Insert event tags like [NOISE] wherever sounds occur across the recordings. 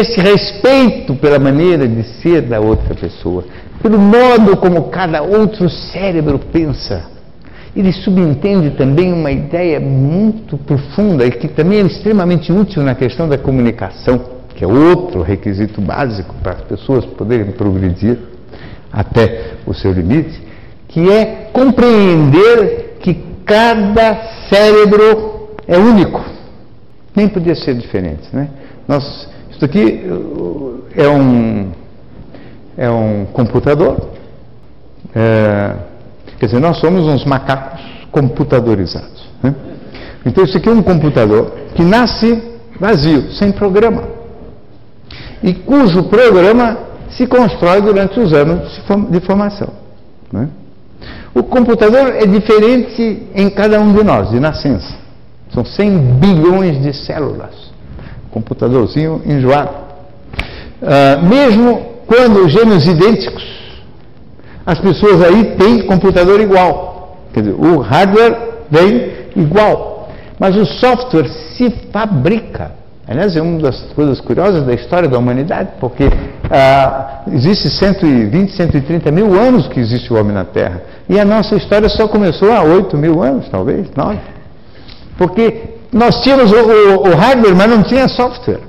esse respeito pela maneira de ser da outra pessoa, pelo modo como cada outro cérebro pensa. Ele subentende também uma ideia muito profunda e que também é extremamente útil na questão da comunicação, que é outro requisito básico para as pessoas poderem progredir até o seu limite, que é compreender que cada cérebro é único. Nem podia ser diferente. Né? Nós, isso aqui uh, é um, é um computador. É, quer dizer, nós somos uns macacos computadorizados. Né? Então, isso aqui é um computador que nasce vazio, sem programa. E cujo programa se constrói durante os anos de formação. Né? O computador é diferente em cada um de nós, de nascença. São 100 bilhões de células. Computadorzinho enjoado. Uh, mesmo quando gêmeos idênticos, as pessoas aí têm computador igual. Quer dizer, o hardware vem igual. Mas o software se fabrica. Aliás, é uma das coisas curiosas da história da humanidade, porque ah, existe 120, 130 mil anos que existe o homem na Terra. E a nossa história só começou há 8 mil anos, talvez, 9. Porque nós tínhamos o, o, o hardware, mas não tinha software.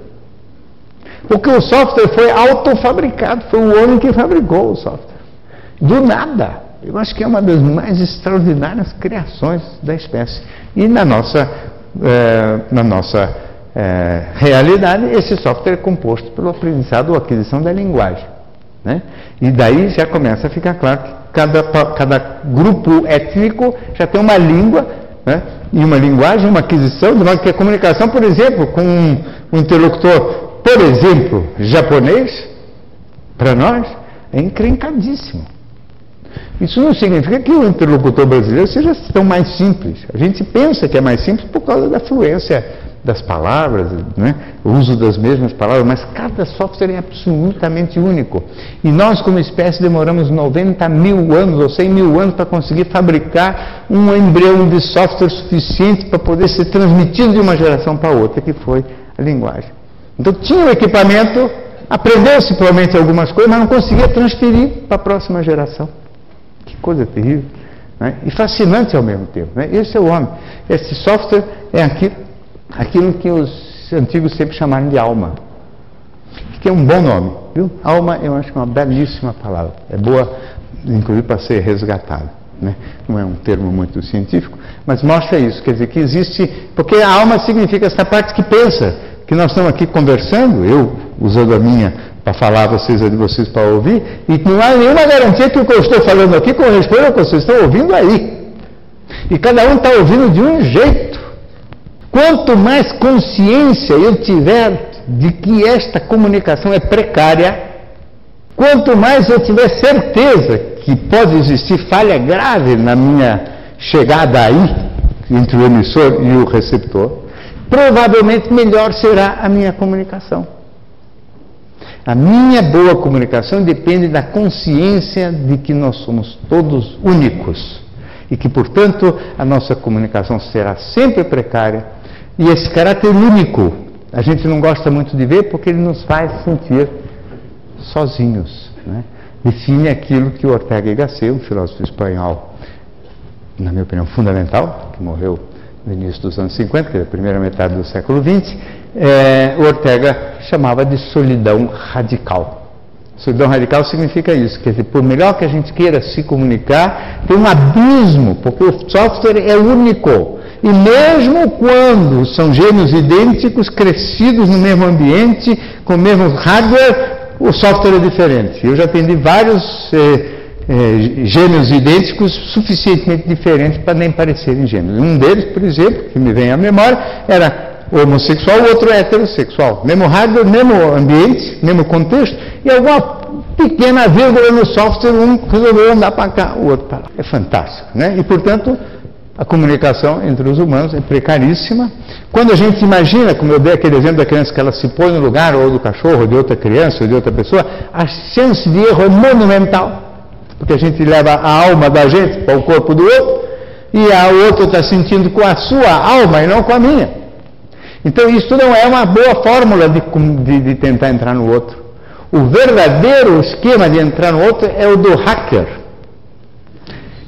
Porque o software foi autofabricado, foi o homem que fabricou o software. Do nada. Eu acho que é uma das mais extraordinárias criações da espécie. E na nossa, é, na nossa é, realidade, esse software é composto pelo aprendizado ou aquisição da linguagem. Né? E daí já começa a ficar claro que cada, cada grupo étnico já tem uma língua né? e uma linguagem, uma aquisição, de modo que a comunicação, por exemplo, com um, um interlocutor, por exemplo, japonês, para nós, é encrencadíssimo. Isso não significa que o interlocutor brasileiro seja tão mais simples. A gente pensa que é mais simples por causa da fluência das palavras, né? o uso das mesmas palavras, mas cada software é absolutamente único. E nós, como espécie, demoramos 90 mil anos ou 100 mil anos para conseguir fabricar um embrião de software suficiente para poder ser transmitido de uma geração para outra, que foi a linguagem. Então tinha o equipamento, aprendeu-se provavelmente algumas coisas, mas não conseguia transferir para a próxima geração. Que coisa terrível. Né? E fascinante ao mesmo tempo. Né? Esse é o homem. Esse software é aquilo aquilo que os antigos sempre chamaram de alma, que é um bom nome, viu? Alma eu acho que é uma belíssima palavra, é boa, inclusive para ser resgatada. Né? Não é um termo muito científico, mas mostra isso, quer dizer que existe, porque a alma significa essa parte que pensa, que nós estamos aqui conversando, eu usando a minha para falar vocês, a de vocês para ouvir, e não há nenhuma garantia que o que eu estou falando aqui corresponda ao que vocês estão ouvindo aí. E cada um está ouvindo de um jeito. Quanto mais consciência eu tiver de que esta comunicação é precária, quanto mais eu tiver certeza que pode existir falha grave na minha chegada aí, entre o emissor e o receptor, provavelmente melhor será a minha comunicação. A minha boa comunicação depende da consciência de que nós somos todos únicos e que, portanto, a nossa comunicação será sempre precária e esse caráter único, a gente não gosta muito de ver porque ele nos faz sentir sozinhos. Né? Define aquilo que o Ortega y Gasset, um filósofo espanhol, na minha opinião, fundamental, que morreu no início dos anos 50, que é a primeira metade do século XX, é, o Ortega chamava de solidão radical. Solidão radical significa isso, quer dizer, por melhor que a gente queira se comunicar, tem um abismo, porque o software é único. E mesmo quando são gêmeos idênticos, crescidos no mesmo ambiente, com o mesmo hardware, o software é diferente. Eu já atendi vários eh, eh, gêmeos idênticos suficientemente diferentes para nem parecerem gêmeos. Um deles, por exemplo, que me vem à memória, era homossexual, o outro é heterossexual. Mesmo hardware, mesmo ambiente, mesmo contexto, e alguma pequena vírgula no software, um resolveu andar para cá, o outro para lá. É fantástico, né? E, portanto, a comunicação entre os humanos é precaríssima. Quando a gente imagina, como eu dei aquele exemplo da criança que ela se põe no lugar ou do cachorro, ou de outra criança, ou de outra pessoa, a chance de erro é monumental. Porque a gente leva a alma da gente para o corpo do outro, e a outro está sentindo com a sua alma e não com a minha. Então isso não é uma boa fórmula de, de, de tentar entrar no outro. O verdadeiro esquema de entrar no outro é o do hacker.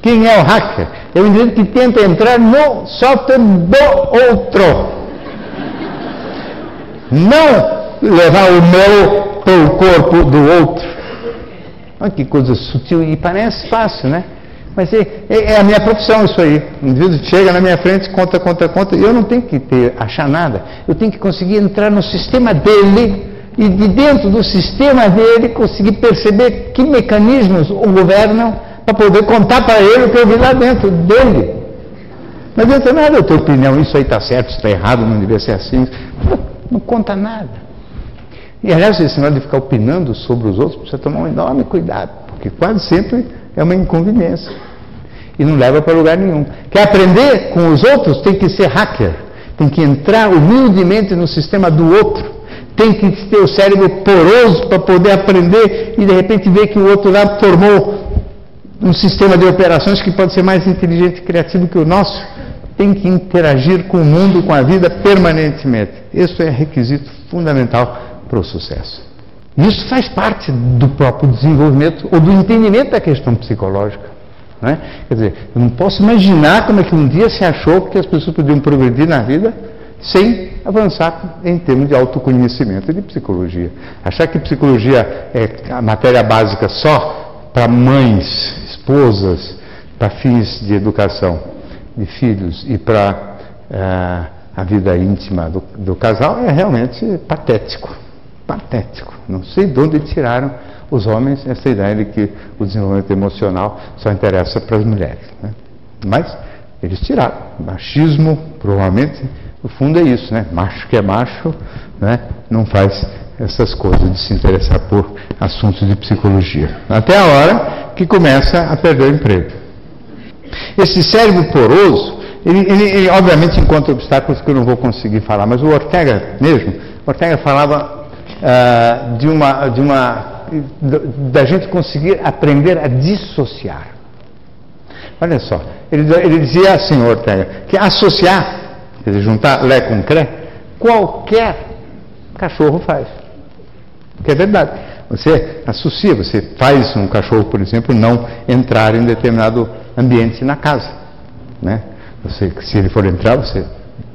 Quem é o hacker? É o indivíduo que tenta entrar no software do outro. Não levar o meu para o corpo do outro. Olha que coisa sutil e parece fácil, né? Mas é, é, é, a minha profissão isso aí. O indivíduo chega na minha frente, conta, conta, conta, eu não tenho que ter, achar nada. Eu tenho que conseguir entrar no sistema dele e de dentro do sistema dele conseguir perceber que mecanismos o governam para poder contar para ele o que eu vi lá dentro dele. Não adianta nada a tua opinião, isso aí está certo, isso está errado, não devia ser assim. Não conta nada. E aliás, esse negócio de ficar opinando sobre os outros precisa tomar um enorme cuidado, porque quase sempre é uma inconveniência. E não leva para lugar nenhum. Quer aprender com os outros? Tem que ser hacker. Tem que entrar humildemente no sistema do outro. Tem que ter o cérebro poroso para poder aprender e de repente ver que o outro lá formou um sistema de operações que pode ser mais inteligente e criativo que o nosso. Tem que interagir com o mundo, com a vida permanentemente. Isso é requisito fundamental para o sucesso. Isso faz parte do próprio desenvolvimento ou do entendimento da questão psicológica. Né? Quer dizer, eu não posso imaginar como é que um dia se achou que as pessoas podiam progredir na vida sem avançar em termos de autoconhecimento e de psicologia. Achar que psicologia é a matéria básica só para mães, esposas, para fins de educação de filhos e para uh, a vida íntima do, do casal é realmente patético patético. Não sei de onde tiraram os homens essa ideia de que o desenvolvimento emocional só interessa para as mulheres. Né? Mas eles tiraram. Machismo, provavelmente, no fundo é isso, né? Macho que é macho, né? não faz essas coisas de se interessar por assuntos de psicologia. Até a hora que começa a perder o emprego. Esse cérebro poroso, ele, ele, ele obviamente encontra obstáculos que eu não vou conseguir falar, mas o Ortega mesmo, Ortega falava uh, de uma, de uma, da gente conseguir aprender a dissociar. Olha só, ele, ele dizia assim, Ortega, que associar, quer dizer, juntar Lé com Cré, qualquer cachorro faz. Que é verdade. Você associa, você faz um cachorro, por exemplo, não entrar em determinado ambiente na casa. Né? Você, se ele for entrar, você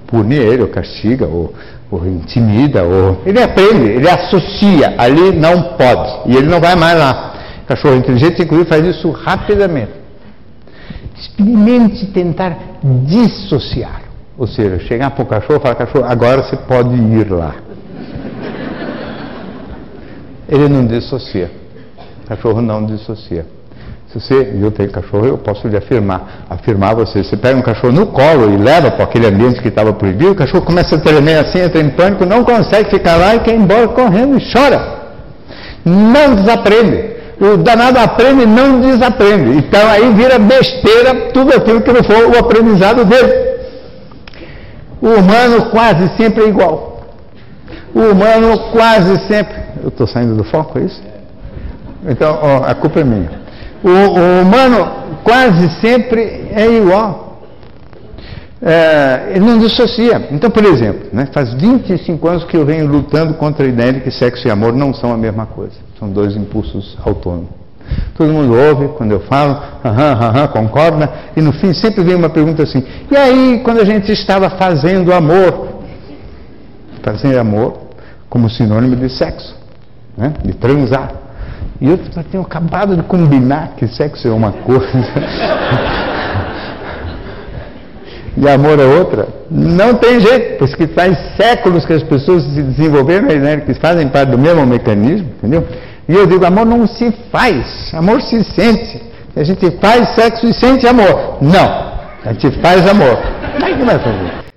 pune ele, ou castiga, ou ou intimida, ou. Ele aprende, ele associa, ali não pode, e ele não vai mais lá. Cachorro inteligente, inclusive, faz isso rapidamente. Experimente tentar dissociar. Ou seja, chegar para o cachorro e falar, cachorro, agora você pode ir lá. Ele não dissocia. O cachorro não dissocia. Se você, eu tenho cachorro, eu posso lhe afirmar, afirmar você, você pega um cachorro no colo e leva para aquele ambiente que estava proibido, o cachorro começa a tremer assim, entra em pânico, não consegue ficar lá e quer ir embora correndo e chora. Não desaprende. O danado aprende e não desaprende. Então aí vira besteira tudo aquilo que não for o aprendizado dele. O humano quase sempre é igual. O humano quase sempre. Eu estou saindo do foco, é isso? Então, ó, a culpa é minha. O, o humano quase sempre é igual. É, ele não dissocia. Então, por exemplo, né, faz 25 anos que eu venho lutando contra a ideia de que sexo e amor não são a mesma coisa. São dois impulsos autônomos. Todo mundo ouve quando eu falo, aham, aham, concorda, e no fim sempre vem uma pergunta assim: e aí, quando a gente estava fazendo amor? Fazer amor como sinônimo de sexo, né, de transar. E eu tenho acabado de combinar que sexo é uma coisa [LAUGHS] e amor é outra. Não tem jeito, pois que faz séculos que as pessoas se desenvolveram, né, que fazem parte do mesmo mecanismo, entendeu? E eu digo, amor não se faz, amor se sente. A gente faz sexo e sente amor. Não, a gente faz amor. Como é que vai fazer?